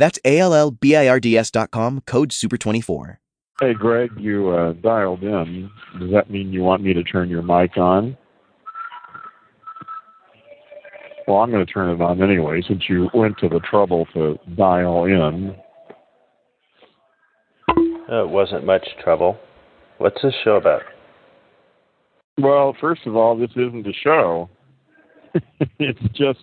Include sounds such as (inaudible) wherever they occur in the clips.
That's A-L-L-B-I-R-D-S.com, code SUPER24. Hey, Greg, you uh, dialed in. Does that mean you want me to turn your mic on? Well, I'm going to turn it on anyway, since you went to the trouble to dial in. Uh, it wasn't much trouble. What's this show about? Well, first of all, this isn't a show. (laughs) it's just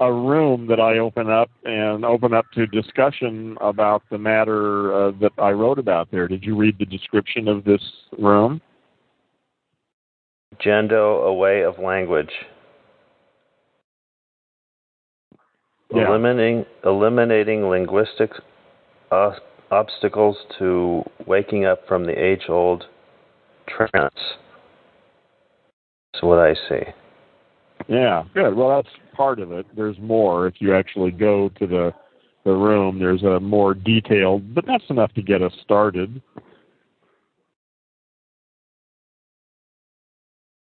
a room that I open up and open up to discussion about the matter uh, that I wrote about there. Did you read the description of this room? Gendo, a way of language. Yeah. Eliminating eliminating linguistic obstacles to waking up from the age-old trance. That's what I see. Yeah, good. Well, that's part of it. There's more if you actually go to the the room. There's a more detailed, but that's enough to get us started.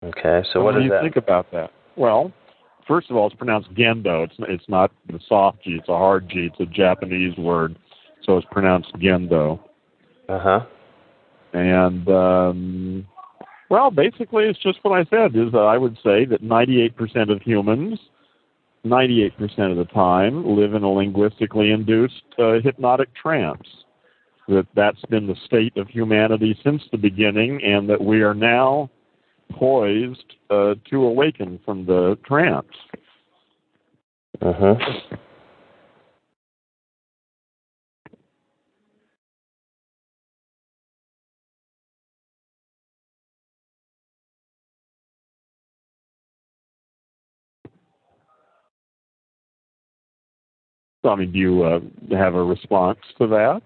Okay, so what do is you that? think about that? Well, first of all, it's pronounced gendo. It's it's not the soft G. It's a hard G. It's a Japanese word, so it's pronounced gendo. Uh huh. And um, well, basically, it's just what I said. Is that I would say that 98% of humans, 98% of the time, live in a linguistically induced uh, hypnotic trance. That that's been the state of humanity since the beginning, and that we are now poised uh, to awaken from the trance. Uh huh. I mean, do you uh, have a response to that?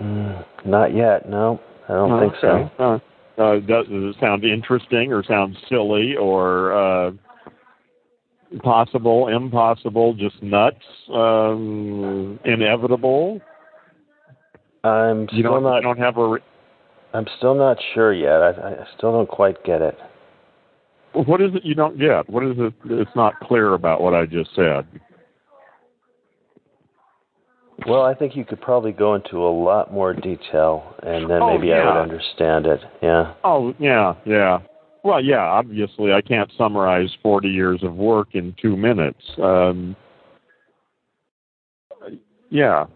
Mm, not yet. No, I don't think so. Uh, uh, does, does it sound interesting or sound silly or uh, possible, impossible, just nuts, um, inevitable? I'm You still don't, not. you don't have a. Re- I'm still not sure yet. I, I still don't quite get it. what is it you don't get? What is it that's not clear about what I just said? Well, I think you could probably go into a lot more detail, and then Oh, maybe I would understand it. Yeah. Oh, yeah, yeah. Well, yeah, obviously, I can't summarize 40 years of work in two minutes. Um, yeah.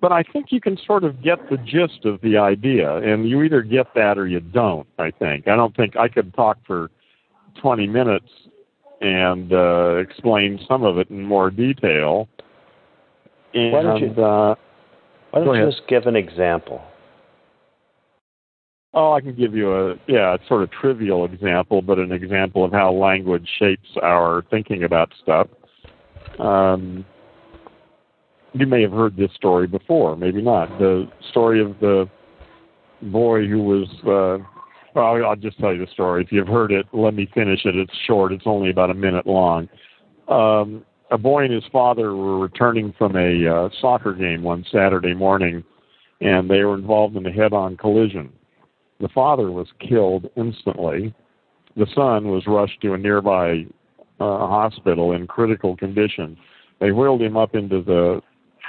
But I think you can sort of get the gist of the idea, and you either get that or you don't, I think. I don't think I could talk for 20 minutes and uh, explain some of it in more detail. And, Why don't you- uh, Why don't you just give an example? Oh, I can give you a yeah, it's sort of trivial example, but an example of how language shapes our thinking about stuff. Um, you may have heard this story before, maybe not. The story of the boy who was. Uh, well, I'll just tell you the story. If you've heard it, let me finish it. It's short. It's only about a minute long. Um, a boy and his father were returning from a uh, soccer game one Saturday morning, and they were involved in a head-on collision. The father was killed instantly. The son was rushed to a nearby uh, hospital in critical condition. They wheeled him up into the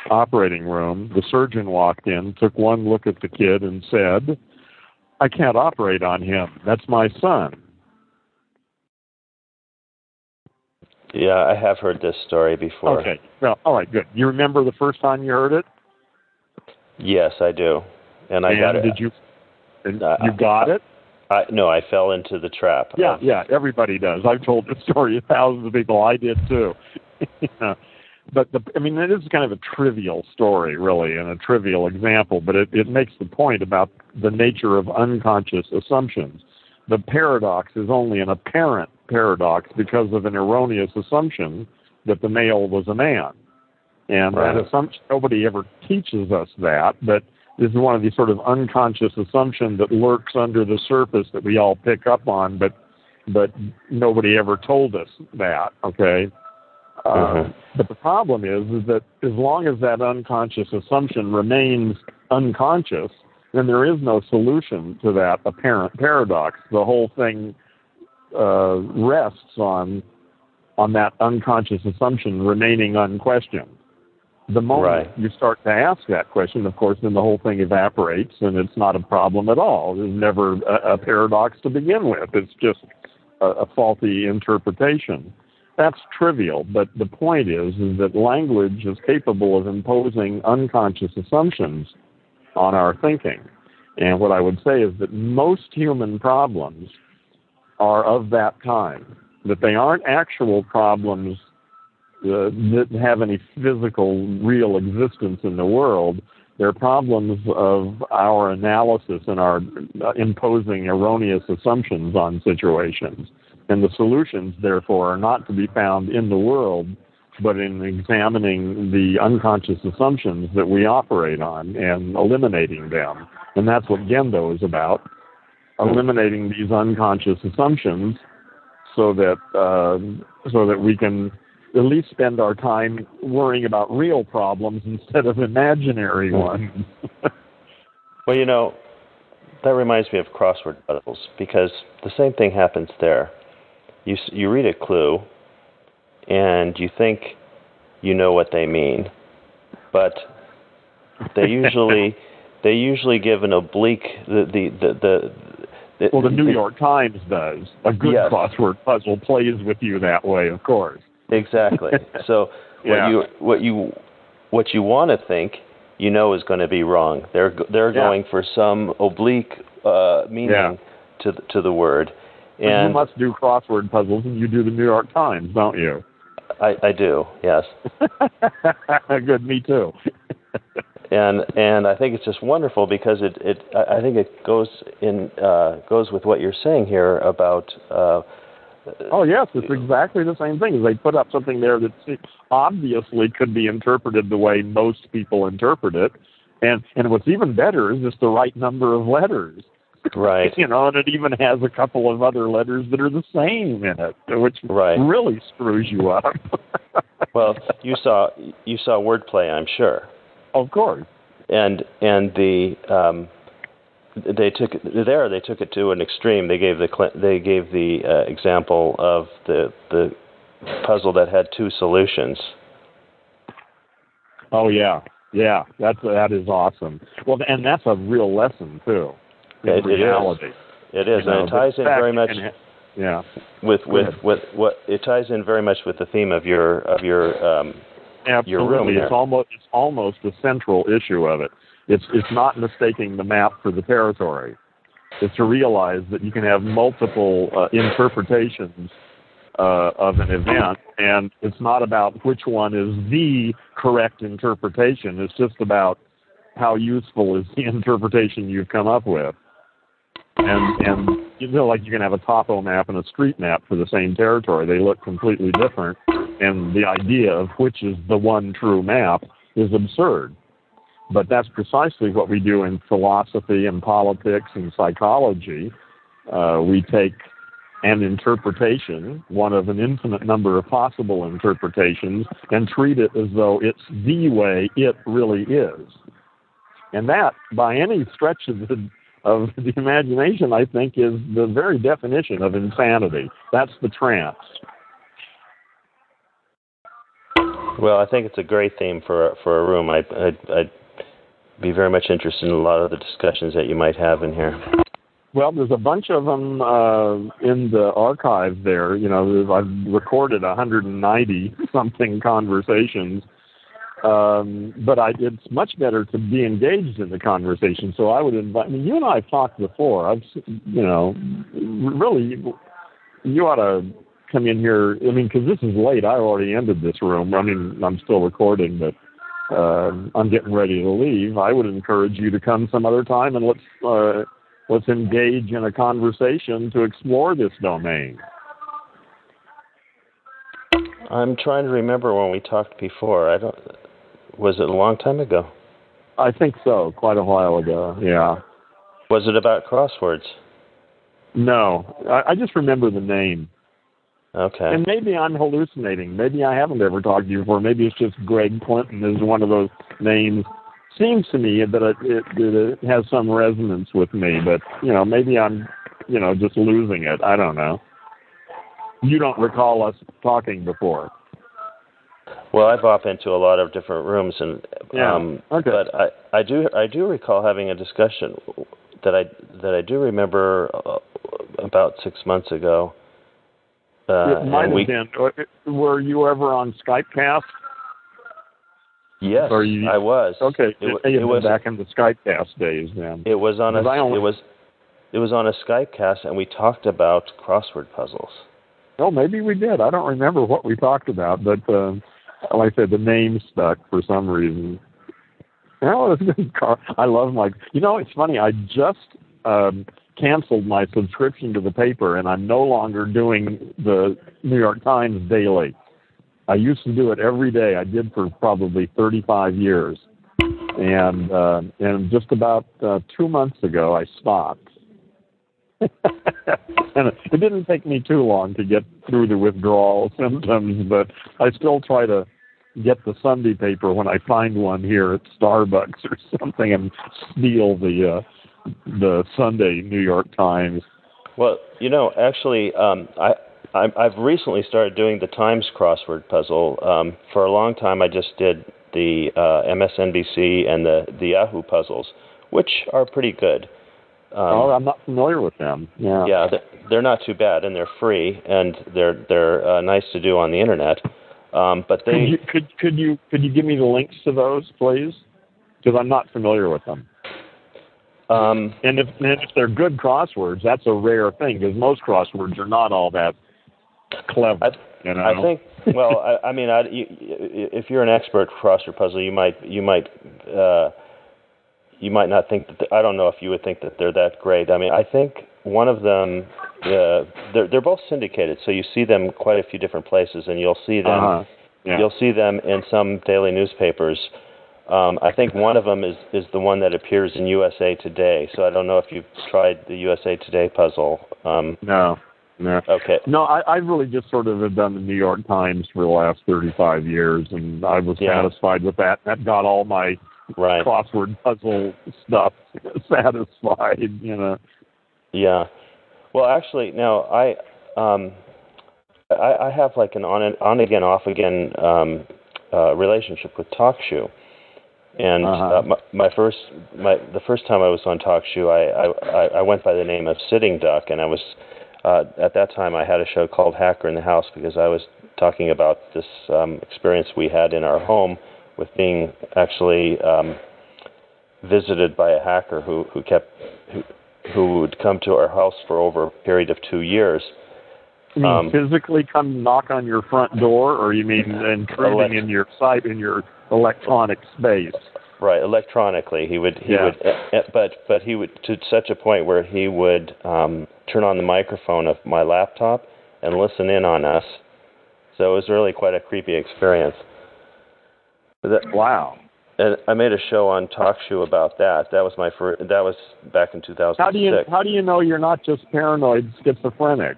operating room. The surgeon walked in, took one look at the kid, and said, I can't operate on him. That's my son. Yeah, I have heard this story before. Okay. Well, all right, good. You remember the first time you heard it? Yes, I do. And I and got it. did you and Uh, you got it? I, no, I fell into the trap. Yeah, of- yeah, everybody does. I've told the story to thousands of people. I did too. (laughs) Yeah. But the, I mean, it is kind of a trivial story, really, and a trivial example. But it, it makes the point about the nature of unconscious assumptions. The paradox is only an apparent paradox because of an erroneous assumption that the male was a man, and Right. that assumption nobody ever teaches us that. But this is one of these sort of unconscious assumptions that lurks under the surface that we all pick up on, but but nobody ever told us that. Okay. Uh, but the problem is, is that as long as that unconscious assumption remains unconscious, then there is no solution to that apparent paradox. The whole thing uh, rests on on that unconscious assumption remaining unquestioned. The moment right. you start to ask that question, of course, then the whole thing evaporates and it's not a problem at all. There's never a, a paradox to begin with. It's just a, a faulty interpretation. That's trivial, but the point is, is that language is capable of imposing unconscious assumptions on our thinking. And what I would say is that most human problems are of that kind, that they aren't actual problems uh, that have any physical, real existence in the world. They're problems of our analysis and our uh, imposing erroneous assumptions on situations. And the solutions, therefore, are not to be found in the world, but in examining the unconscious assumptions that we operate on and eliminating them. And that's what Gendo is about eliminating these unconscious assumptions so that uh, so that we can at least spend our time worrying about real problems instead of imaginary hmm. ones. (laughs) well, you know, that reminds me of crossword puzzles because the same thing happens there. You you read a clue, and you think you know what they mean, but they (laughs) usually they usually give an oblique the the the, the well, the New York Times does. A good yes. crossword puzzle plays with you that way, of course. Exactly. (laughs) So yeah. what you what you what you want to think, you know, is going to be wrong. They're they're yeah. going for some oblique uh, meaning yeah. to the, to the word. And you must do crossword puzzles, and you do the New York Times, don't you? I, I do. Yes. (laughs) Good. Me too. (laughs) and and I think it's just wonderful because it it I think it goes in uh, goes with what you're saying here about. Uh, oh yes, it's exactly the same thing. They put up something there that obviously could be interpreted the way most people interpret it, and and what's even better is just the right number of letters. Right. you know, and it even has a couple of other letters that are the same in it, which right. really screws you up. (laughs) well, you saw you saw wordplay, I'm sure. Of course. And and the um, they took it, there they took it to an extreme. They gave the they gave the uh, example of the the puzzle that had two solutions. Oh yeah, yeah, that's that is awesome. Well, and that's a real lesson too it, reality. It is. It is, and it ties in very much. yeah. With with with what it ties in very much with the theme of your of your um, Absolutely. your room. It's almost it's almost the central issue of it. It's it's not mistaking the map for the territory. It's to realize that you can have multiple uh, interpretations uh, of an event, and it's not about which one is the correct interpretation. It's just about how useful is the (laughs) interpretation you've come up with. And and you know, like you can have a topo map and a street map for the same territory. They look completely different, and the idea of which is the one true map is absurd. But that's precisely what we do in philosophy and politics and psychology. Uh, we take an interpretation, one of an infinite number of possible interpretations, and treat it as though it's the way it really is. And that, by any stretch of the, of the imagination, I think, is the very definition of insanity. That's the trance. Well, I think it's a great theme for for a room. I, I'd, I'd be very much interested in a lot of the discussions that you might have in here. Well, there's a bunch of them uh, in the archive there. You know, I've recorded 190 something conversations um, but I, it's much better to be engaged in the conversation. So I would invite. I mean, you and I have talked before. I've, you know, really, you ought to come in here. I mean, because this is late. I already ended this room. I mean, I'm still recording, but uh, I'm getting ready to leave. I would encourage you to come some other time and let's uh, let's engage in a conversation to explore this domain. I'm trying to remember when we talked before. I don't. Was it a long time ago? I think so. Quite a while ago. Yeah. Was it about crosswords? No, I, I just remember the name. Okay. And maybe I'm hallucinating. Maybe I haven't ever talked to you before. Maybe it's just Greg Clinton is one of those names. Seems to me that it, it, that it has some resonance with me, but you know, maybe I'm, you know, just losing it. I don't know. You don't recall us talking before. Well, I bop into a lot of different rooms, and Yeah. um, Okay. but I, I do I do recall having a discussion that I that I do remember uh, about six months ago. Uh, it might have we, been. uh, Were you ever on Skypecast? yes, Or you- I was. Okay, it, may it was back in the Skypecast days then. it was on a only- it was it was on a Skype cast, and we talked about crossword puzzles. Oh, maybe we did. I don't remember what we talked about, but uh, like I said, the name stuck for some reason. I love my. You know, it's funny. I just um, canceled my subscription to the paper, and I'm no longer doing the New York Times daily. I used to do it every day. I did for probably 35 years, and uh, and just about uh, two months ago, I stopped. (laughs) and it didn't take me too long to get through the withdrawal (laughs) symptoms, but I still try to get the Sunday paper when I find one here at Starbucks (laughs) or something and steal the uh, the Sunday New York Times. Well, you know, actually, um, I, I've recently started doing the Times crossword puzzle. Um, for a long time, I just did the uh, MSNBC and the the Yahoo puzzles, which are pretty good. Um, oh, I'm not familiar with them. Yeah. yeah, they're, they're not too bad, and they're free, and they're they're uh, nice to do on the internet. Um, but Could they you could could you could you give me the links to those, please? Because I'm not familiar with them. um, And if and if they're good crosswords, that's a rare thing because most crosswords are not all that clever. I, you know? I think. Well, I, I mean, I, you, if you're an expert crossword puzzle, you might you might uh, you might not think that. The, I don't know if you would think that they're that great. I mean, I think one of them. Uh, they're they're both syndicated, so you see them quite a few different places, and you'll see them. Uh-huh. Yeah. You'll see them in some daily newspapers. Um, I think one of them is is the one that appears in USA Today. So I don't know if you've tried the USA Today puzzle. Um, No, no. okay. No, I, I really just sort of have done the New York Times for the last 35 years, and I was Yeah. satisfied with that. That got all my Right. crossword puzzle stuff (laughs) satisfied, you know. Yeah. Well, actually, now I um, I, I have like an on and on again, off again um, uh, relationship with TalkShoe, and Uh-huh. uh, my, my first my the first time I was on TalkShoe, I, I I went by the name of Sitting Duck, and I was uh, at that time I had a show called Hacker in the House because I was talking about this um, experience we had in our home with being actually um, visited by a hacker who who kept who, who would come to our house for over a period of two years. You mean Um, physically come knock on your front door, or you mean intruding Elect- in your site in your electronic space? Right, electronically, he would he Yeah. would, eh, eh, but but he would to such a point where he would um, turn on the microphone of my laptop and listen in on us. So it was really quite a creepy experience. That, Wow. and I made a show on Talk Show about that. That was my first. That was back in 2006. How do you how do you know you're not just paranoid schizophrenic?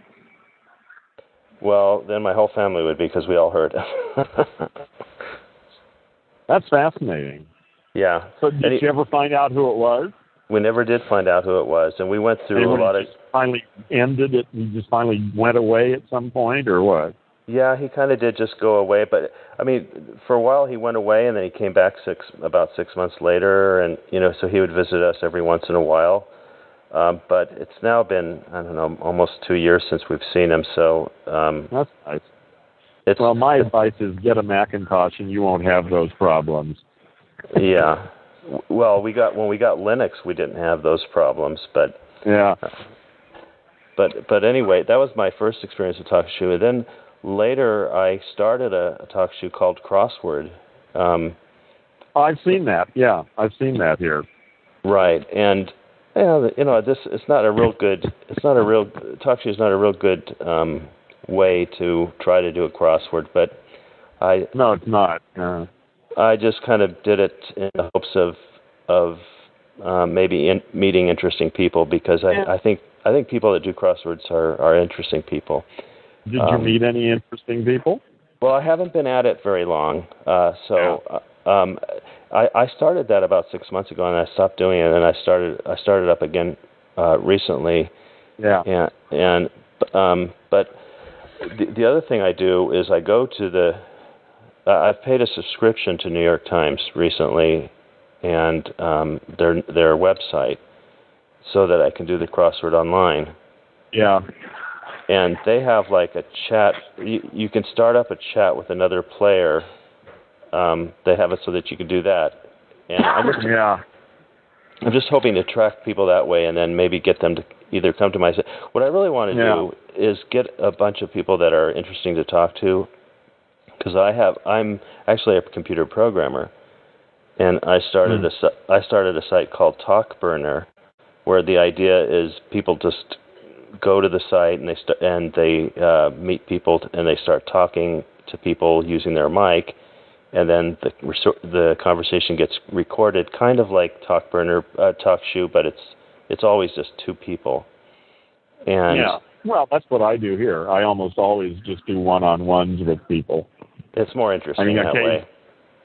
Well, then my whole family would be because we all heard it. (laughs) That's fascinating. yeah. So did you ever find out who it was? We never did find out who it was, and we went through And a lot of. just finally ended it. He just finally went away at some point, or what? Yeah, he kind of did just go away, but I mean, for a while he went away, and then he came back six about six months later, and you know, so he would visit us every once in a while. Um, but it's now been I don't know almost two years since we've seen him, so um, That's nice. it's Well, my advice is get a Macintosh, and you won't have those problems. yeah. Well, we got when we got Linux, we didn't have those problems, but Yeah. but but anyway, that was my first experience with TalkShoe. And then later, I started a, a TalkShoe called Crossword. Um, I've seen that. Yeah, I've seen that here. right, and yeah, you know, this it's not a real good. It's not a real talk show. is not a real good um, way to try to do a crossword, but I No, it's not. Uh, I just kind of did it in the hopes of of um, maybe in, meeting interesting people because I, Yeah. I think I think people that do crosswords are are interesting people. Did you Um, meet any interesting people? Well, I haven't been at it very long, uh, so uh, um, I, I started that about six months ago, and I stopped doing it, and I started I started up again uh, recently, Yeah. and and um, but the, the other thing I do is I go to the uh, I've paid a subscription to New York Times recently, and um, their their website, so that I can do the crossword online Yeah. And they have like a chat. You, you can start up a chat with another player. Um, they have it so that you can do that, and I'm just (coughs) Yeah. I'm just hoping to attract people that way, and then maybe get them to either come to my. site. What I really want to Yeah. do is get a bunch of people that are interesting to talk to, because I have I'm actually a computer programmer, and I started Hmm. a I started a site called TalkBurner, where the idea is people just go to the site and they st- and they uh, meet people and they start talking to people using their mic, and then the resor- the conversation gets recorded, kind of like TalkBurner, uh, TalkShoe, but it's it's always just two people. And yeah. Well, that's what I do here. I almost always just do one-on-ones with people. it's more interesting I mean, that okay. way.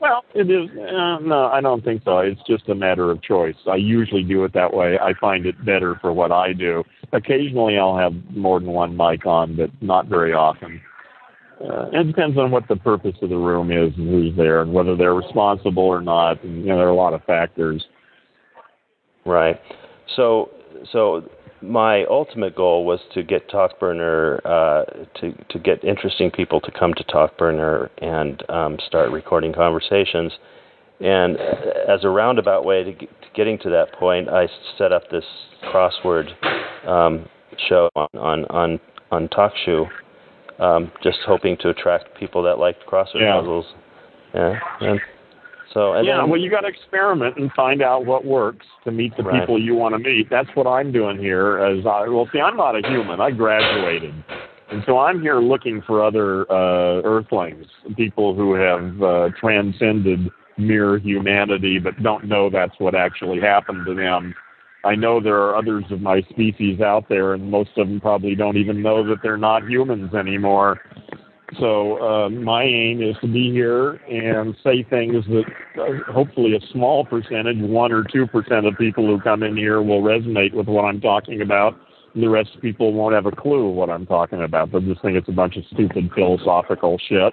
Well, it is. Uh, no, I don't think so. It's just a matter of choice. I usually do it that way. I find it better for what I do. Occasionally, I'll have more than one mic on, but not very often. Uh, it depends on what the purpose of the room is and who's there and whether they're responsible or not. And you know, there are a lot of factors. Right. So so my ultimate goal was to get TalkBurner uh, to to get interesting people to come to TalkBurner and um, start recording conversations. And as a roundabout way to, get, to getting to that point, I set up this crossword um, show on on on, on TalkShoe, um, just hoping to attract people that liked crossword Yeah. puzzles. Yeah. And so yeah, then, well, you got to experiment and find out what works to meet the Right. people you want to meet. That's what I'm doing here. As I well, see, I'm not a human. I graduated, and so I'm here looking for other uh, Earthlings, people who have uh, transcended mere humanity, but don't know that's what actually happened to them. I know there are others of my species out there, and most of them probably don't even know that they're not humans anymore. So uh, my aim is to be here and say things that uh, hopefully a small percentage, one or two percent of people who come in here will resonate with what I'm talking about. And the rest of people won't have a clue what I'm talking about. They'll just think it's a bunch of stupid philosophical shit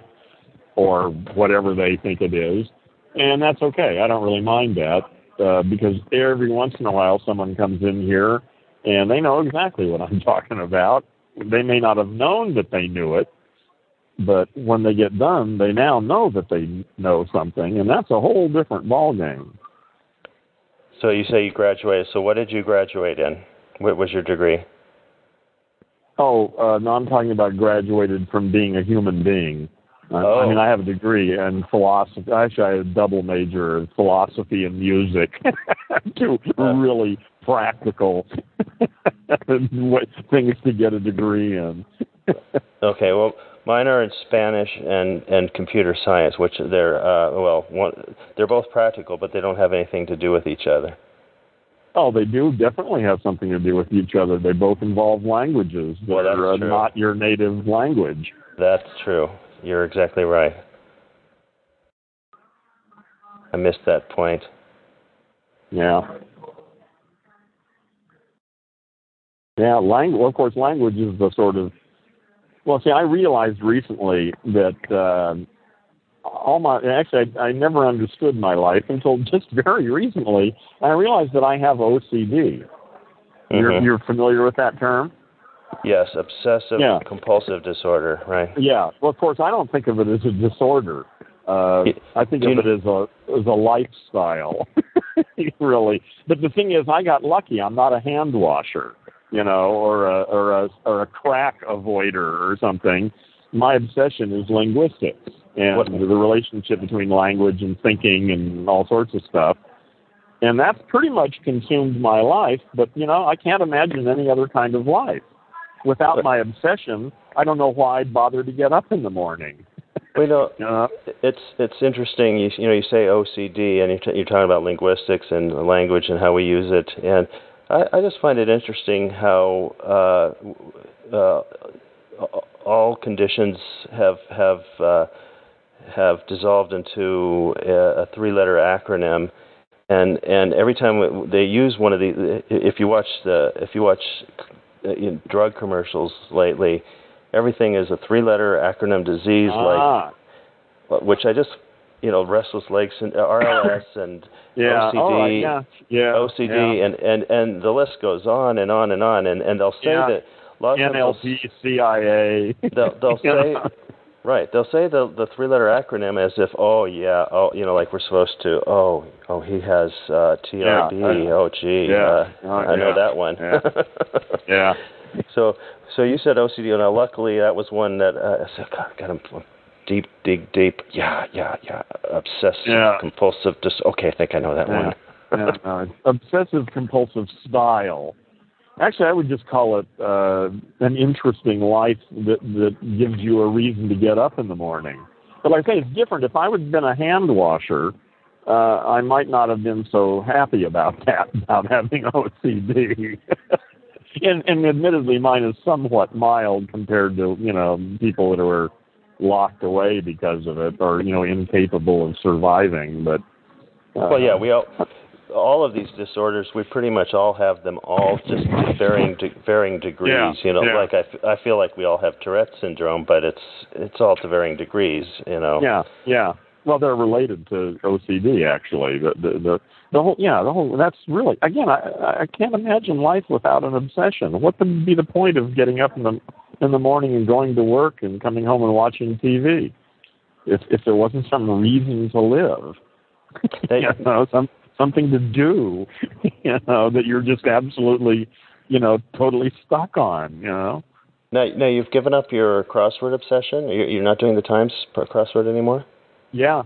or whatever they think it is. And that's okay. I don't really mind that uh, because every once in a while someone comes in here and they know exactly what I'm (laughs) talking about. They may not have known that they knew it, but when they get done, they now know that they know something, and that's a whole different ball game. So you say you graduated. So what did you graduate in? What was your degree? Oh, uh, no, I'm talking about graduated from being a human being. Uh, Oh. I mean, I have a degree in philosophy. Actually, I had a double major in philosophy and music. (laughs) Two Uh. really practical (laughs) things to get a degree in. (laughs) Okay, well, mine are in Spanish and and computer science, which they're uh, well, one, they're both practical, but they don't have anything to do with each other. Oh, they do definitely have something to do with each other. They both involve languages that Well, are uh, not your native language. That's true. You're exactly right. I missed that point. Yeah. Yeah, language. Well, of course, language is the sort of. Well, see, I realized recently that uh, all my actually, I, I never understood my life until (laughs) just very recently. I realized that I have OCD. You're, Mhm. you're familiar with that term? Yes, obsessive Yeah. compulsive disorder, right? Yeah. Well, of course, I don't think of it as a disorder. Uh, I think of it as a as a lifestyle, (laughs) really. But the thing is, I got lucky. I'm not a hand washer, you know, or a or a or a crack avoider or something. My obsession is linguistics and What- the relationship between language and thinking and all sorts of stuff. And that's pretty much consumed my life. But you know, I can't imagine any other kind of life without my obsession. I don't know why I'd bother to get up in the morning. We know (laughs) Uh, it's it's interesting. You you know you say OCD and you're, t- you're talking about linguistics and language and how we use it, and I, I just find it interesting how uh, uh, all conditions have have uh, have dissolved into a, a three-letter acronym, and and every time they use one of the, if you watch the if you watch uh, drug commercials lately, everything is a three-letter acronym disease ah, like, which I just you know restless legs and uh, RLS and yeah. OCD, oh, yeah. Yeah. OCD, yeah. and and and the list goes on and on and on, and and they'll say Yeah. that lots of NLP, CIA. They'll, they'll (laughs) say right. They'll say the the three letter acronym as if oh yeah oh you know like we're supposed to oh oh he has uh, TRD Yeah. oh gee Yeah. uh, Oh, I know yeah. that one Yeah. (laughs) So so you said OCD and now luckily that was one that uh, I said God got him deep dig deep yeah yeah yeah obsessive Yeah. compulsive just okay I think I know that Yeah. one yeah, no, (laughs) obsessive compulsive style. Actually, I would just call it uh, an interesting life that that gives you a reason to get up in the morning. But like I say, it's different. If I would have been a hand washer, uh, I might not have been so happy about (laughs) that, about having OCD. (laughs) and, and admittedly, mine is somewhat mild compared to you know people that are locked away because of it or you know incapable of surviving. But uh, well yeah we all all of these disorders we pretty much all have them all just to varying de- varying degrees Yeah, you know yeah. like I, f- I feel like we all have Tourette syndrome but it's it's all to varying degrees you know Yeah, yeah. Well, they're related to OCD actually. The the the, the whole yeah the whole that's really again I I can't imagine life without an obsession. What would be the point of getting up in the in the morning and going to work and coming home and watching TV if if there wasn't some reason to live? (laughs) You know, some something to do. You know that you're just absolutely you know totally stuck on. You know. now now you've given up your crossword obsession you're, not doing the Times crossword anymore Yeah,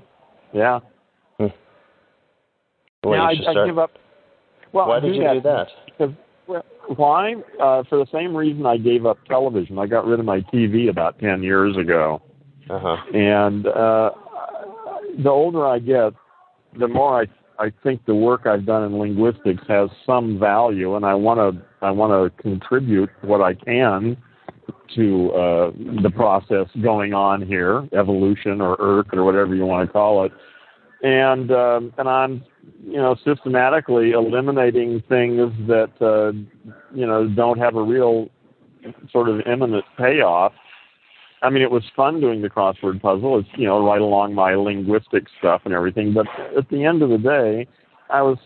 yeah. Hmm. yeah, I, I give up. Well, why I did do you that do that why? Uh, for the same reason I gave up television. I got rid of my TV about ten years ago, uh huh and uh, the older I get, the more I I think the work I've done in linguistics has some value, and I want to I want to contribute what I can to uh, the process going on here, evolution or ERK or whatever you want to call it, and um, and I'm you know systematically eliminating things that uh, you know don't have a real sort of imminent payoff. I mean, it was fun doing the crossword puzzle. It's you know right along my linguistic stuff and everything. But at the end of the day, I was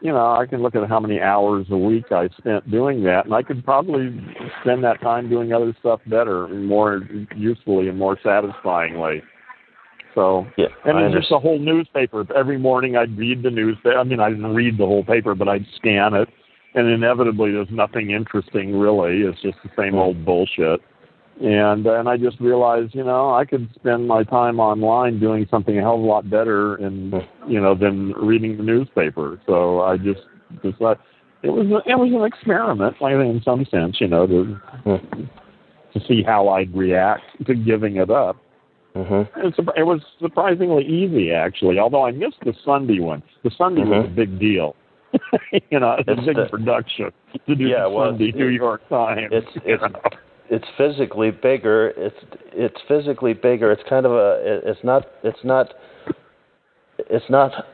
you know I can look at how many hours a week I spent doing that, and I could probably spend that time doing other stuff better and more usefully and more satisfyingly. So yeah and I it's just a whole newspaper. Every morning I'd read the newspaper. I mean, I didn't read the whole paper, but I'd scan it, and inevitably there's nothing interesting really. It's just the same old bullshit. And and I just realized, you know, I could spend my time online doing something a hell of a lot better, and you know, than reading the newspaper. So I just just thought it was a, it was an experiment, like in some sense, you know, to to see how I'd react to giving it up. Hmm It's, it was surprisingly easy, actually. Although I missed the Sunday one. The Sunday was a Mhm. big deal. (laughs) you know, it's a big the- production to do Yeah, the well, Sunday it- New York Times. it's- it's- know. it's physically bigger. It's it's physically bigger. It's kind of a. It's not. It's not. It's not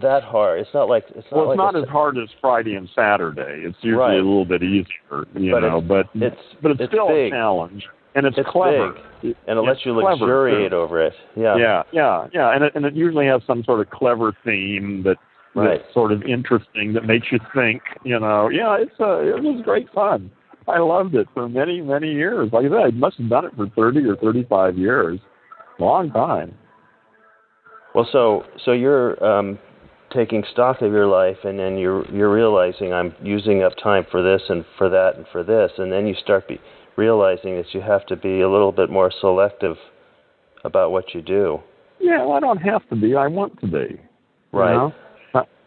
that hard. It's not like. It's not well, like it's not a, as hard as Friday and Saturday. It's usually Right. a little bit easier, you But know. it's- But it's but it's, it's still big. a challenge, and it's, It's clever. big, and it It's lets you luxuriate too. over it. Yeah. Yeah, yeah, yeah, and it, and it usually has some sort of clever theme that Right. that's sort of interesting that makes you think. You know, yeah, it's uh, it was great fun. I loved it for many many years. Like I said, I must have done it for thirty or thirty five years, long time. Well, so so you're um, taking stock of your life, and then you're you're realizing I'm using up time for this and for that and for this, and then you start be, realizing that you have to be a little bit more selective about what you do. Yeah, well, I don't have to be. I want to be. Right. You know?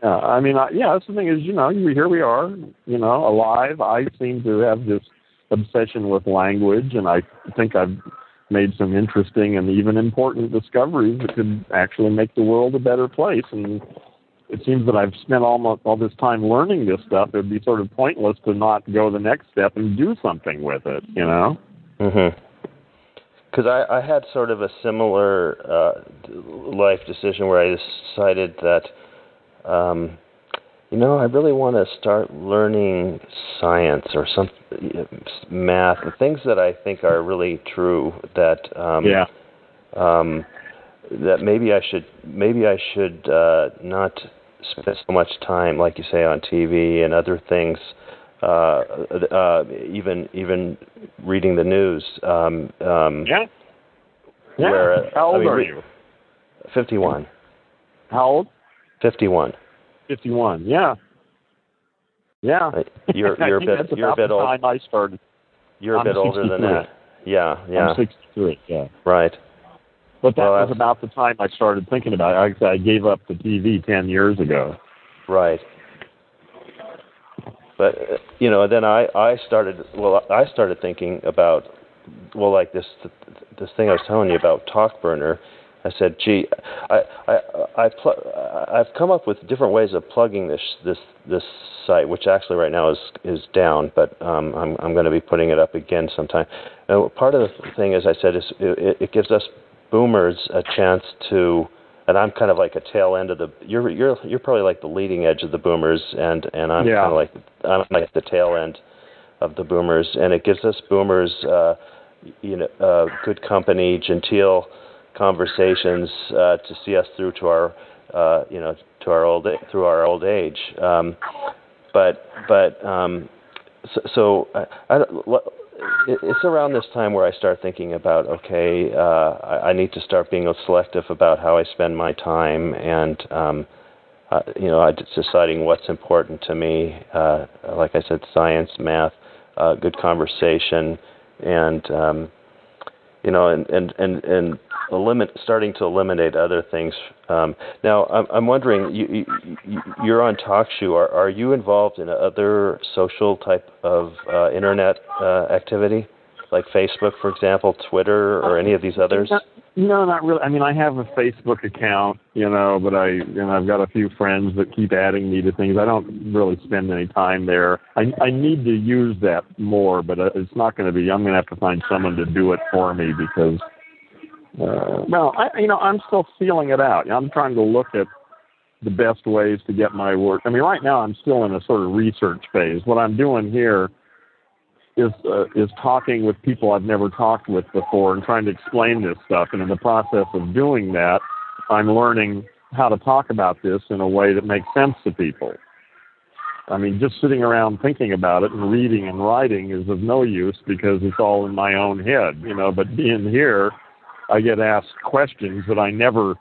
Uh, I mean, I, yeah. That's the thing is, you know, here we are, you know, alive. I seem to have this obsession with language, and I think I've made some interesting and even important discoveries that could actually make the world a better place. And it seems that I've spent almost all this time learning this stuff. It'd be sort of pointless to not go the next step and do something with it. You know. Mhm. Because I, I had sort of a similar uh, life decision where I decided that, um, you know, I really want to start learning science or some math, the things that I think are really true. That um, yeah. Um, that maybe I should maybe I should uh, not spend so much time, like you say, on TV and other things. Uh, uh, even even reading the news. Um, um, yeah. Yeah. Where, How old I mean, are you? Fifty-one. How old? Fifty-one. Fifty-one. Yeah. Yeah. You're (laughs) I you're a bit you're a bit old. I started. You're a I'm bit older than that. Yeah, yeah. I'm 63. Yeah. Right. But that Well, was about the time I started thinking about it. I I gave up the TV ten years ago. Right. But uh, you know, then I I started well I started thinking about well like this this thing I was telling you about TalkBurner. I said, "Gee, I I I pl- I've come up with different ways of plugging this this this site, which actually right now is is down, but um, I'm I'm going to be putting it up again sometime. And part of the thing, as I said, is it, it gives us boomers a chance to and I'm kind of like a tail end of the you're you're you're probably like the leading edge of the boomers and and I'm Yeah. kind of like I'm like the tail end of the boomers and it gives us boomers uh you know uh good company genteel conversations uh to see us through to our uh you know to our old through our old age um but but um so, so I, I don't- it- it's around this time where I start thinking about okay, uh, I, I need to start being selective about how I spend my time, and um, uh, you know, deciding what's important to me. Uh, like I said, science, math, uh, good conversation, and um, you know, and and and and eliminate, starting to eliminate other things. Um, now, I'm, I'm wondering, you, you, you're on TalkShoe. Are, are you involved in other social type of uh, internet uh, activity, like Facebook, for example, Twitter, or any of these others? No, not really. I mean, I have a Facebook account, you know, but I, you know, I've got a few friends that keep adding me to things. I don't really spend any time there. I, I need to use that more, but uh, it's not going to be. I'm going to have to find someone to do it for me because, uh, well, I, you know, I'm still feeling it out. I'm trying to look at the best ways to get my work. I mean, right now I'm still in a sort of research phase. What I'm doing here is uh, is talking with people I've never talked with before and trying to explain this stuff. And in the process of doing that, I'm learning how to talk about this in a way that makes sense to people. I mean, just sitting around thinking about it and reading and writing is of no use because it's all in my own head, you know. But being here, I get asked questions that I never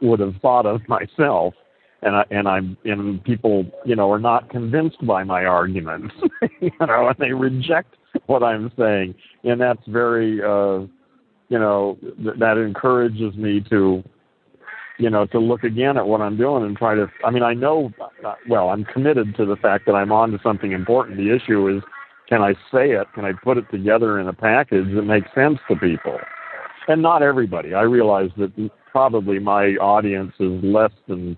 would have thought of (laughs) myself, and I and I'm and people, you know, are not convinced by my arguments, (laughs) you know, and they reject what I'm saying, and that's very, uh, you know, th- that encourages me to, you know, to look again at what I'm doing and try to. I mean, I know, uh, well, I'm committed to the fact that I'm on to something important. The issue is, can I say it? Can I put it together in a package that makes sense to people? And not everybody. I realize that probably my audience is less than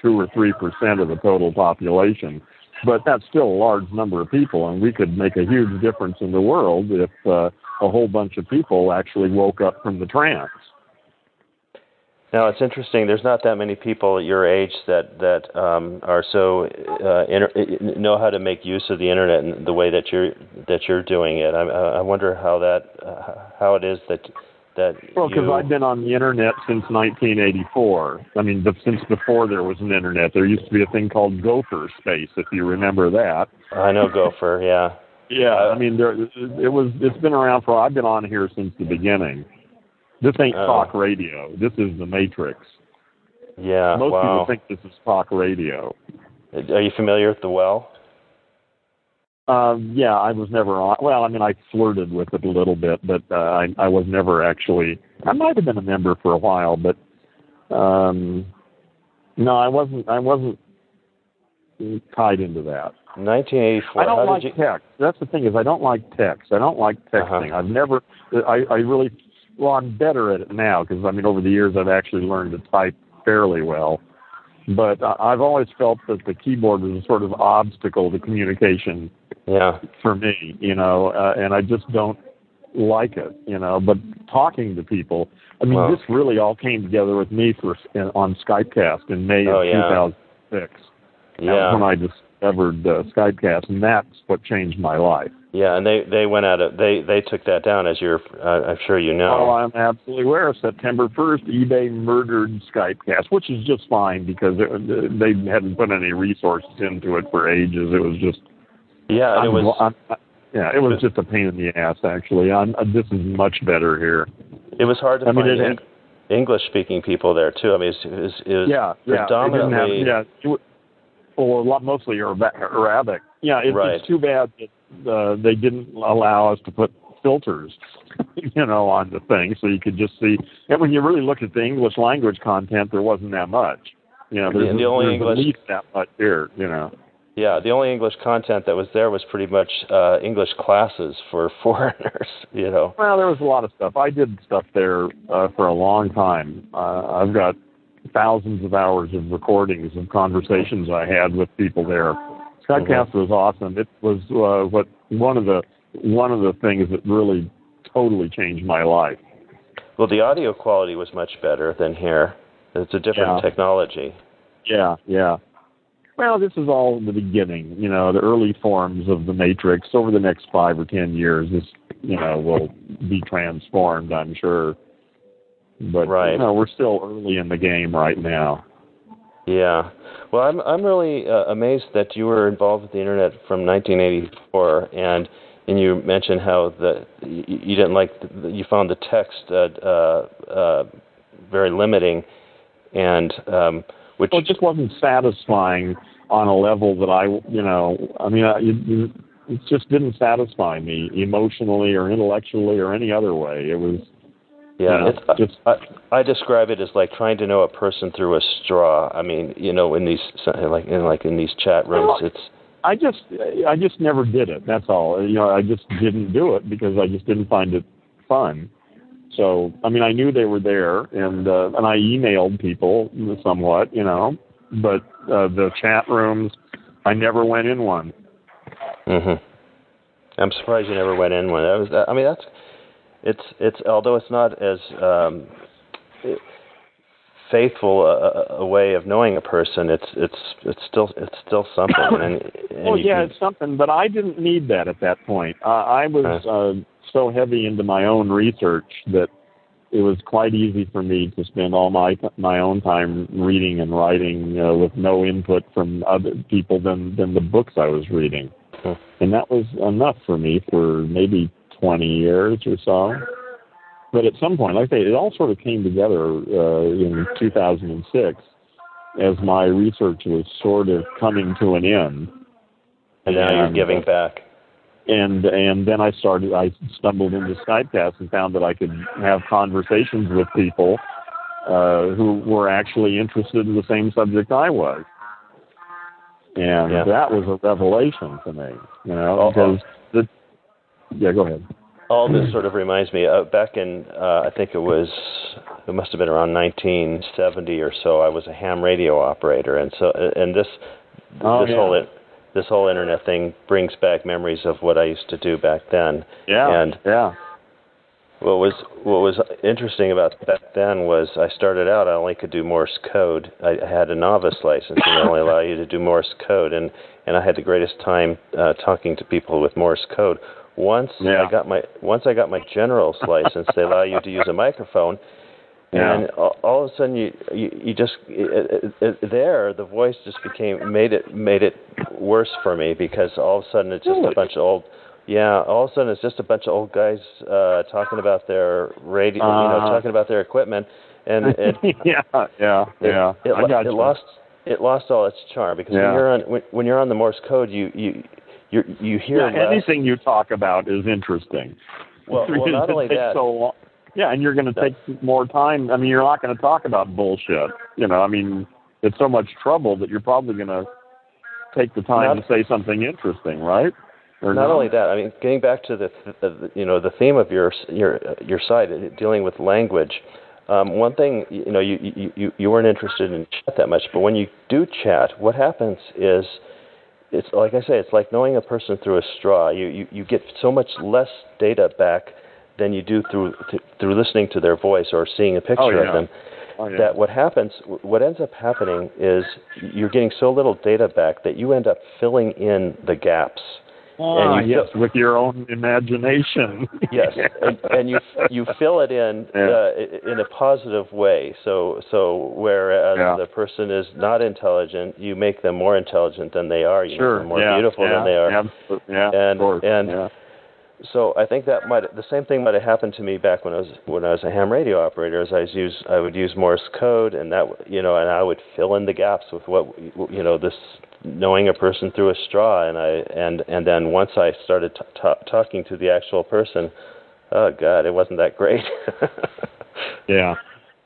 two or three percent of the total population, but that's still a large number of people, and we could make a huge difference in the world if uh, a whole bunch of people actually woke up from the trance. Now it's interesting. There's not that many people at your age that that um, are so uh, inter- know how to make use of the internet in the way that you're that you're doing it. I, I wonder how that uh, how it is that that Well, because I've been on the internet since 1984. I mean, since before there was an internet, there used to be a thing called Gopher Space, if you remember that. I know Gopher. Yeah. Yeah, I mean, there it was. It's been around for. I've been on here since the beginning. This ain't Oh. talk radio. This is the Matrix. Yeah. Most wow. people think this is talk radio. Are you familiar with the well? Um, yeah, I was never on. Well, I mean, I flirted with it a little bit, but uh, I, I was never actually. I might have been a member for a while, but um, no, I wasn't. I wasn't tied into that. 1984. I don't like you? text. That's the thing is I don't like text. I don't like texting. Uh-huh. I've never. I I really well, I'm better at it now because I mean, over the years, I've actually learned to type fairly well. But I've always felt that the keyboard was a sort of obstacle to communication. Yeah. For me, you know, uh, and I just don't like it, you know. But talking to people, I mean, this really all came together with me for on Skypecast in May oh, of yeah. 2006. Yeah. when I discovered uh, Skypecast, and that's what changed my life. Yeah, and they they went out of they they took that down as you're uh, I'm sure you know. Oh, I'm absolutely aware. September 1st, eBay murdered Skypecast, which is just fine because it, they hadn't put any resources into it for ages. It was just yeah, and it was I'm, yeah, it was just a pain in the ass. Actually, I'm, uh, this is much better here. It was hard to I find mean, Eng- English speaking people there too. I mean, it was, it was yeah, yeah, predominantly have, yeah, or a lot mostly Arabic. Yeah, it, right. it's too bad that uh, they didn't allow us to put filters, (laughs) you know, on the thing, so you could just see. And when you really look at the English language content, there wasn't that much. You know, there's, the, the only there's English, at least that much here. You know. Yeah, the only English content that was there was pretty much uh, English classes for (laughs) foreigners. You know. Well, there was a lot of stuff. I did stuff there uh, for a long time. Uh, I've got thousands of hours of recordings of conversations I had with people there. Skypecast mm-hmm. was awesome. It was uh, what one of the one of the things that really totally changed my life. Well, the audio quality was much better than here. It's a different yeah. technology. Yeah, yeah. Well, this is all the beginning, you know, the early forms of the matrix. Over the next five or ten years, this, you know, will be transformed, I'm sure. But right. you know, we're still early in the game right now. Yeah. Well, I'm I'm really uh, amazed that you were involved with the internet from 1984, and and you mentioned how the you, you didn't like the, you found the text uh, uh, uh, very limiting, and um, which well, it just wasn't satisfying on a level that I you know I mean I, it, it just didn't satisfy me emotionally or intellectually or any other way. It was yeah, you know, just I, I describe it as like trying to know a person through a straw. I mean, you know, in these like in like in these chat rooms, it's. I just I just never did it. That's all. You know, I just didn't do it because I just didn't find it fun. So I mean, I knew they were there, and uh, and I emailed people somewhat, you know, but uh, the chat rooms, I never went in one. Mhm. I'm surprised you never went in one. That was. I mean, that's it's it's although it's not as um, faithful a, a, way of knowing a person, it's it's it's still it's still something. (coughs) And, and well, yeah, can, it's something, but I didn't need that at that point. Uh, I was uh, so heavy into my own research that it was quite easy for me to spend all my my own time reading and writing uh, with no input from other people than than the books I was reading, and that was enough for me for maybe 20 years or so. But at some point, like I say, it all sort of came together uh, in 2006 as my research was sort of coming to an end. And now you're giving back. And and then I started. I stumbled into Skypecast and found that I could have conversations with people uh, who were actually interested in the same subject I was, and yeah. that was a revelation to me. You know, because the yeah, go ahead. All this sort of reminds me uh, back in uh, I think it was it must have been around 1970 or so. I was a ham radio operator, and so and this oh, this yeah. whole this whole internet thing brings back memories of what I used to do back then. Yeah. And yeah. What was what was interesting about back then was I started out I only could do Morse code. I had a novice license and they only (laughs) allow you to do Morse code and and I had the greatest time uh, talking to people with Morse code. Once yeah. I got my once I got my general's license, they allow you to use a microphone. Yeah. And all, all of a sudden, you you, you just it, it, it, there the voice just became made it made it worse for me because all of a sudden it's just really? a bunch of old yeah all of a sudden it's just a bunch of old guys uh talking about their radio uh, you know talking about their equipment and (laughs) it yeah yeah yeah it, I got it lost it lost all its charm because Yeah. when you're on when, when you're on the Morse code you you you you hear yeah, anything you talk about is interesting. Well, (laughs) well, not only that. So. Yeah, and you're going to take more time. I mean, you're not going to talk about bullshit. You know, I mean, it's so much trouble that you're probably going to take the time Not- to say something interesting, right? Or not no? only that, I mean, getting back to the, the you know the theme of your your your site, uh, dealing with language. Um, one thing, you know, you, you you you weren't interested in chat that much, but when you do chat, what happens is, it's like I say, it's like knowing a person through a straw. You you, you get so much less data back than you do through th- through listening to their voice or seeing a picture Oh, yeah. of them. Oh, yeah. That what happens, what ends up happening is you're getting so little data back that you end up filling in the gaps. Ah, and you yes, with your own imagination. (laughs) Yes, and, and you you fill it in (laughs) Yeah. uh, in a positive way. So so whereas Yeah. the person is not intelligent, you make them more intelligent than they are. You sure. make them more yeah, beautiful than they are. Yeah, And- of course. and- yeah. So I think that might the same thing might have happened to me back when I was when I was a ham radio operator. As I was use I would use Morse code, and that you know, and I would fill in the gaps with what you know this knowing a person through a straw, and I and and then once I started t- t- talking to the actual person, oh God, it wasn't that great. (laughs) Yeah,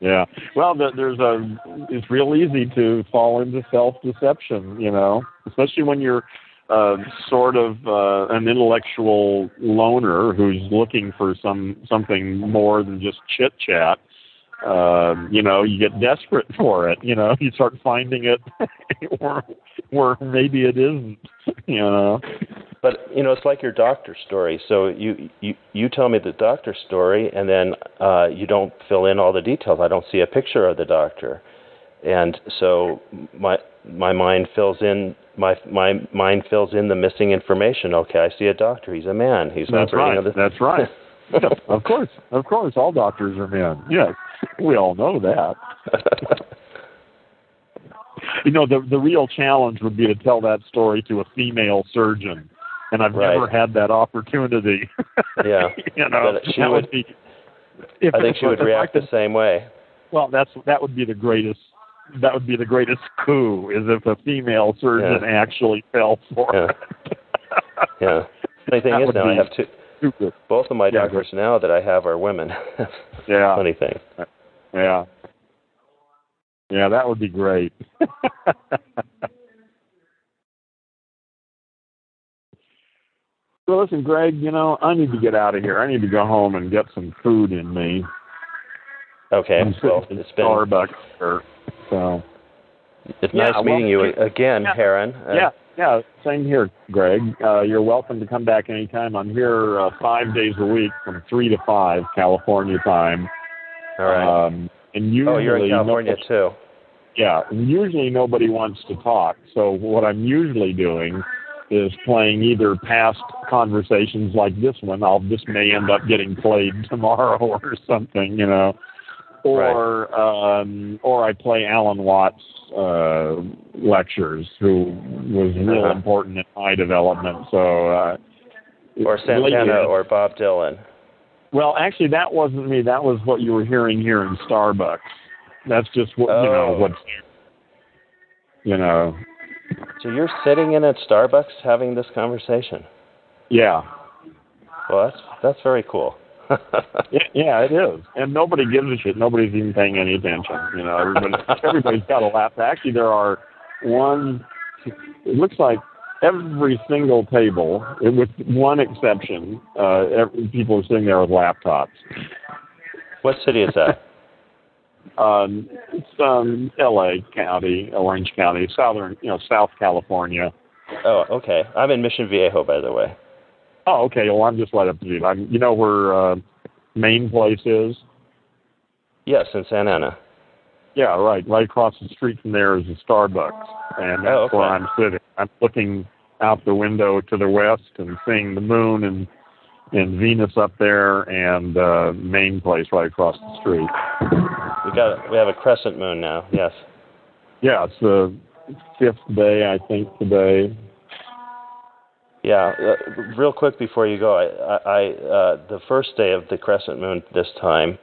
yeah. Well, the, there's a. It's real easy to fall into self-deception, you know, especially when you're sort of uh, an intellectual loner who's looking for some something more than just chit chat. Uh, you know, you get desperate (laughs) for it. You know, you start finding it (laughs) where, where maybe it isn't. (laughs) You know. But you know, it's like your doctor story. So you you you tell me the doctor story, and then uh, you don't fill in all the details. I don't see a picture of the doctor, and so my my mind fills in my my mind fills in the missing information. Okay, I see a doctor. He's a man. He's That's operating right. That's (laughs) right. (laughs) of course, of course, all doctors are men. Yes, we all know that. You know, the the real challenge would be to tell that story to a female surgeon, and I've Right. never had that opportunity. (laughs) Yeah. you know, But she that would- be. If, I think she would react could- the same way. well, that's that would be the greatest. That would be the greatest coup is if a female surgeon Yeah. actually fell for Yeah. it. (laughs) Yeah. Funny thing That is now I have two. Stupid. Both of my Yeah, doctors now that I have are women. (laughs) Yeah. Funny thing. Yeah. Yeah, that would be great. (laughs) Well, listen, Greg, you know, I need to get out of here. I need to go home and get some food in me. Okay. I'm Well, in it's been Starbucks or so. it's Yeah, nice meeting you again, Yeah. Heron. Uh, yeah, yeah, same here, Greg. Uh, you're welcome to come back anytime. I'm here uh, five days a week from three to five California time. All right. Um, and usually oh, you're in California nobody- too. Yeah, usually nobody wants to talk. So what I'm usually doing is playing either past conversations like this one. I'll this may end up getting played (laughs) tomorrow or something, you know. Or um or I play Alan Watts uh lectures who was real Uh-huh. important in my development. So uh Or Santana or Bob Dylan. well, actually, that wasn't me. That was what you were hearing here in Starbucks. That's just what you know. Oh. What's you know? So you're sitting in at Starbucks having this conversation. Yeah, Well, that's that's very cool. Yeah, it is. And nobody gives a shit. Nobody's even paying any attention. You know, everybody, everybody's got a lap. Actually, there are one. It looks like every single table, with one exception, uh, every, people are sitting there with laptops. what city is that? (laughs) Um, it's um, L.A. County, Orange County, southern, you know, South California. Oh, okay. I'm in Mission Viejo, by the way. Oh, okay. Well, I'm just right up the street. I'm, you know where uh, main place is? Yes, in Santa Ana. Yeah, right. Right across the street from there is a Starbucks, and that's Oh, okay. where I'm sitting. I'm looking out the window to the west and seeing the moon and and Venus up there, and uh, main place right across the street. We got we have a crescent moon now. Yes. Yeah, it's the fifth day, I think, today. Yeah. Uh, real quick before you go, I, I uh, the first day of the crescent moon this time,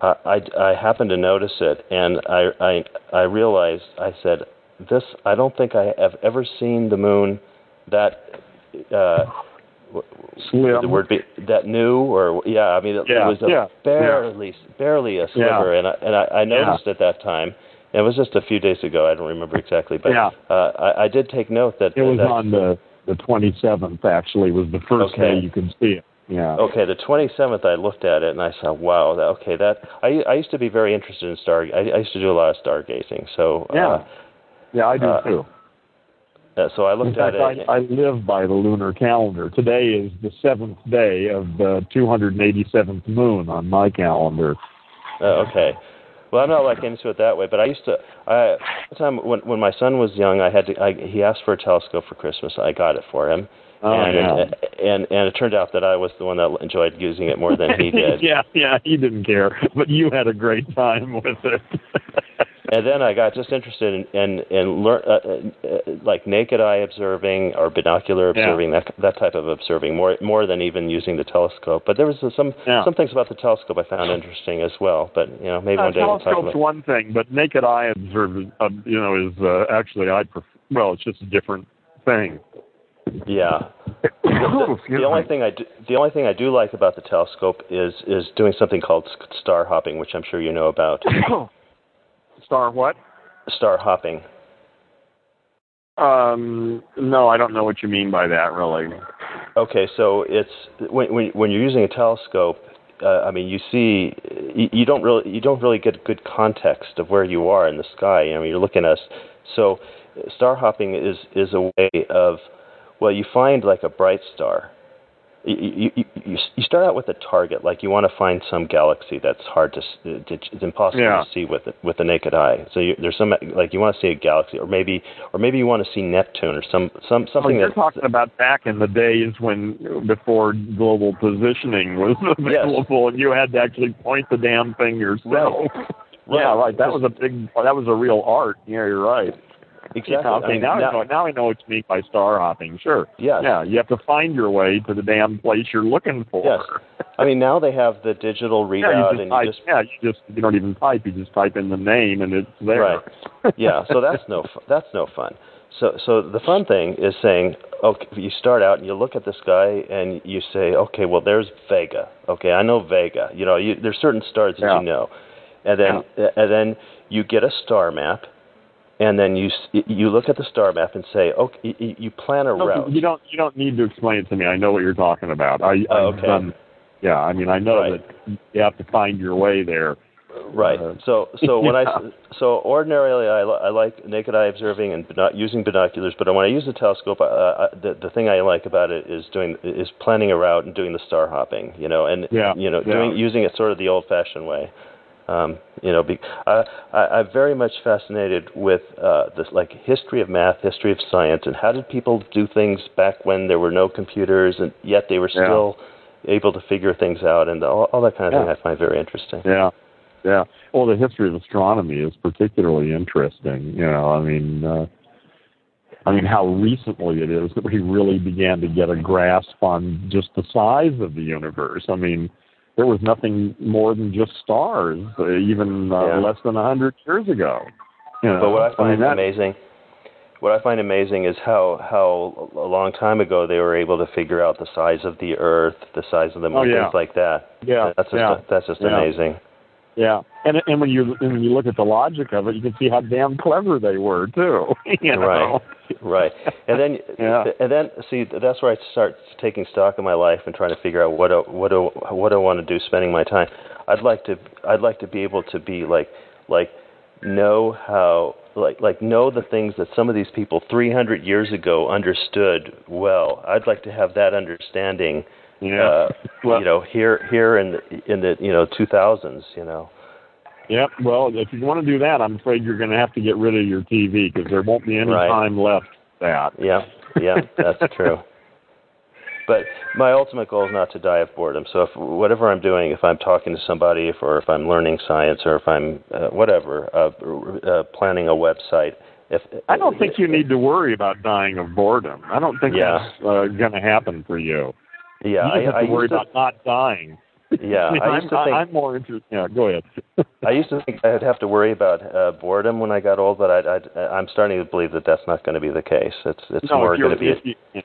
I, I, I happened to notice it, and I, I I realized I said this. I don't think I have ever seen the moon that. Uh, Slim. the word be, that new or yeah i mean it, Yeah, it was a yeah, barely barely a sliver and i and i, I noticed at that time it was just a few days ago i don't remember exactly but Yeah. uh, I, I did take note that It was that on the The 27th actually was the first Okay. day you could see it. Yeah. Okay, the 27th, I looked at it and I said, "Wow, that, okay, that." I I used to be very interested in star. I, I used to do a lot of stargazing, so Yeah. uh, Yeah, I do Uh, too. uh, so I In looked fact, at it. I, I live by the lunar calendar. Today is the seventh day of the 287th moon on my calendar. Uh, okay. Well, I'm not like into it that way, but I used to. I one time when when my son was young, I had to. I, he asked for a telescope for Christmas. I got it for him, Oh, and, yeah. and and it turned out that I was the one that enjoyed using it more than he (laughs) did. yeah, yeah, he didn't care, but you had a great time with it. (laughs) And then I got just interested in in, in learn uh, uh, uh, like naked eye observing or binocular Yeah. observing that that type of observing more more than even using the telescope. But there was some Yeah. some things about the telescope I found interesting as well. But you know maybe Uh, one day we'll talk telescope's about. one thing, but naked eye observing uh, you know, is uh, actually I prefer. Well, it's just a different thing. Yeah. Oh, (coughs) the, the only thing I do, the only thing I do like about the telescope is is doing something called s- star hopping, which I'm sure you know about. (coughs) Star what? Star hopping. Um, no, I don't know what you mean by that, really. Okay, so it's when when when you're using a telescope, uh, I mean, you see, you, you don't really you don't really get good context of where you are in the sky. I mean, you're looking at us. So, star hopping is is a way of, well, you find like a bright star. You, you, you, you start out with a target, like you want to find some galaxy that's hard to, s- to it's impossible Yeah. to see with the, with the naked eye. So you, there's some like you want to see a galaxy, or maybe or maybe you want to see Neptune or some some Oh, something you're that talking about back in the days when before global positioning was available, and you had to actually point the damn thing yourself. (laughs) Yeah, right. That was a big. That was a real art. Yeah, you're right. (laughs) exactly. Yeah, okay, I mean, now, now- I know, now I know you mean by star hopping. Sure. Yes. Yeah, you have to find your way to the damn place you're looking for. Yes. I mean, now they have the digital (laughs) Yeah, readout, you just and type, you just yeah, you just you don't even type. You just type in the name and it's there. Right. yeah. So that's no that's no fun. So so the fun thing is saying, okay, you start out and you look at this guy and you say, okay, well there's Vega. Okay, I know Vega. You know, you, there's certain stars that Yeah. you know, and then and then you get a star map. And then you s- you look at the star map and say, okay, you, you plan a No, route. you don't you don't need to explain it to me. I know what you're talking about. I, Oh, I've okay. done. Yeah, I mean I know Right. that you have to find your way there. Right. Uh, So so when (laughs) yeah. I so ordinarily I, I like naked eye observing and not using binoculars, but when I use the telescope, uh, I, the the thing I like about it is doing is planning a route and doing the star hopping. You know, and Yeah, you know yeah. doing using it sort of the old-fashioned way. Um, you know, be, I, I, I'm very much fascinated with uh, this like history of math, history of science, and how did people do things back when there were no computers, and yet they were Yeah. still able to figure things out, and all, all that kind of thing I find very interesting. Yeah, yeah. Well, the history of astronomy is particularly interesting. You know, I mean, uh, I mean how recently it is that we really began to get a grasp on just the size of the universe. I mean, there was nothing more than just stars, uh, even uh, Yeah. less than a hundred years ago. You know, But what I mean, find that- amazing, what I find amazing is how how a long time ago they were able to figure out the size of the Earth, the size of the moon, Oh, yeah. things like that. Yeah, that's just yeah, that's just yeah. amazing. Yeah, and and when you and when you look at the logic of it, you can see how damn clever they were too. (laughs) you know? Right. Right, and then Yeah. and then see that's where I start taking stock of my life and trying to figure out what do, what do, what do I want to do, spending my time. I'd like to I'd like to be able to be like like know how like like know the things that some of these people 300 years ago understood well. I'd like to have that understanding. Yeah. Uh, Well- you know, here here in the in the you know 2000s. You know. Yep. Well, if you want to do that, I'm afraid you're going to have to get rid of your TV because there won't be any Right. time left that. Yeah, yeah, that's true. (laughs) But my ultimate goal is not to die of boredom. So if whatever I'm doing, if I'm talking to somebody, if, or if I'm learning science, or if I'm uh, whatever, uh, uh, planning a website, if I don't think you need to worry about dying of boredom. I don't think Yeah. that's uh, going to happen for you. Yeah, you just I, have to I worry to, about not dying. yeah, (laughs) I I'm, to think I'm more interested. Yeah, go ahead. (laughs) I used to think I'd have to worry about uh, boredom when I got old, but I, I, I'm starting to believe that that's not going to be the case. It's it's no, more going to be. if you,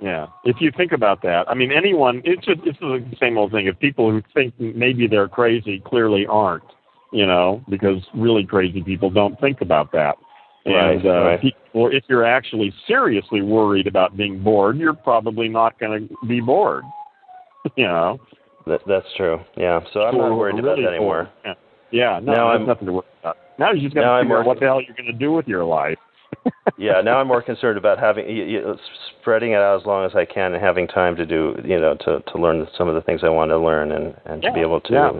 yeah, if you think about that, I mean, anyone. It's just it's the same old thing. If people who think maybe they're crazy clearly aren't, you know, because really crazy people don't think about that. And Right, uh, right. people, if you're actually seriously worried about being bored, you're probably not going to be bored. (laughs) you know, That, that's true. Yeah. So I'm not worried are about really that anymore. bored. Yeah, yeah no, Now I'm- nothing to worry about. Now you just got to figure out what the hell you're going to do with your life. (laughs) yeah. Now I'm more concerned about having y y spreading it out as long as I can and having time to do you know to to learn some of the things I want to learn and and to be able to yeah.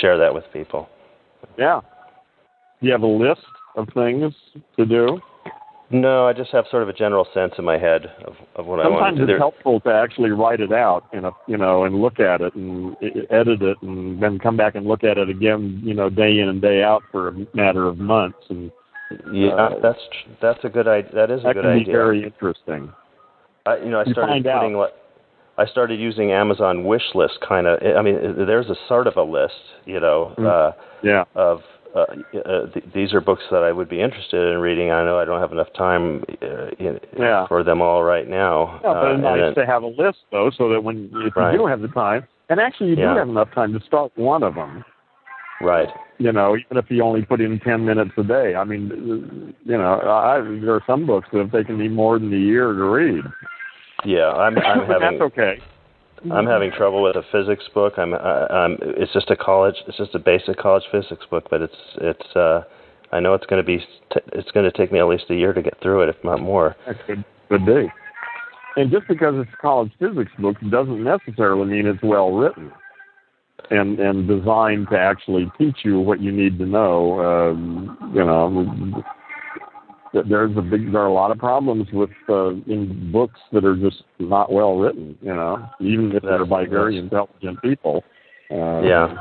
share that with people. Yeah. Do You have a list of things to do. No, I just have sort of a general sense in my head of, of what I want Sometimes to it's do. There- helpful to actually write it out and you know and look at it and edit it and then come back and look at it again you know day in and day out for a matter of months and Yeah, uh, that's that's a good idea. That is a that good can be idea. very interesting. I, you know, I you started putting what I started using Amazon wish list kind of. I mean, there's a sort of a list, you know, Mm. uh, Yeah. of uh, uh, th- these are books that I would be interested in reading. I know I don't have enough time uh, in, Yeah. for them all right now. Yeah, but uh, it's and nice then- to have a list though, so that when if Right. you do have the time, and actually you Yeah. do have enough time to start one of them. right. You know, even if you only put in ten minutes a day. I mean, you know, I, there are some books that have taken me more than a year to read. Yeah, I'm I'm (laughs) having that's okay. I'm having trouble with a physics book. I'm, uh, um, it's just a college, it's just a basic college physics book, but it's, it's, uh, I know it's going to be, t- it's going to take me at least a year to get through it, if not more. That could be. And just because it's a college physics book doesn't necessarily mean it's well written and and designed to actually teach you what you need to know. Um, you know, there's a big there are a lot of problems with uh, in books that are just not well written. You know, even if they're by very intelligent people. Uh, Yeah.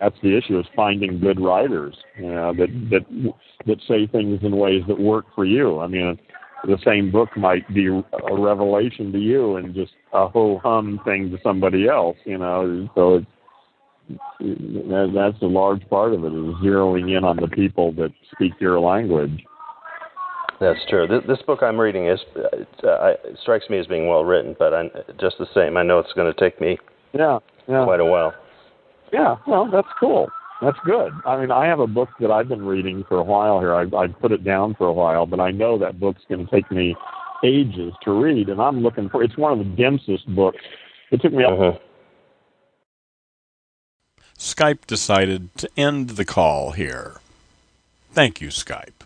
that's the issue is finding good writers you know that that that say things in ways that work for you i mean the same book might be a revelation to you and just a ho hum thing to somebody else you know so it's that, that's a large part of it is zeroing in on the people that speak your language That's true. This, this book I'm reading is, uh, I, it strikes me as being well written, but I, just the same, I know it's going to take me yeah yeah quite a while. Yeah, well, that's cool. That's good. I mean, I have a book that I've been reading for a while here. I, I put it down for a while, but I know that book's going to take me ages to read, and I'm looking for. It's one of the densest books. It took me. hmm Skype decided to end the call here. Thank you, Skype.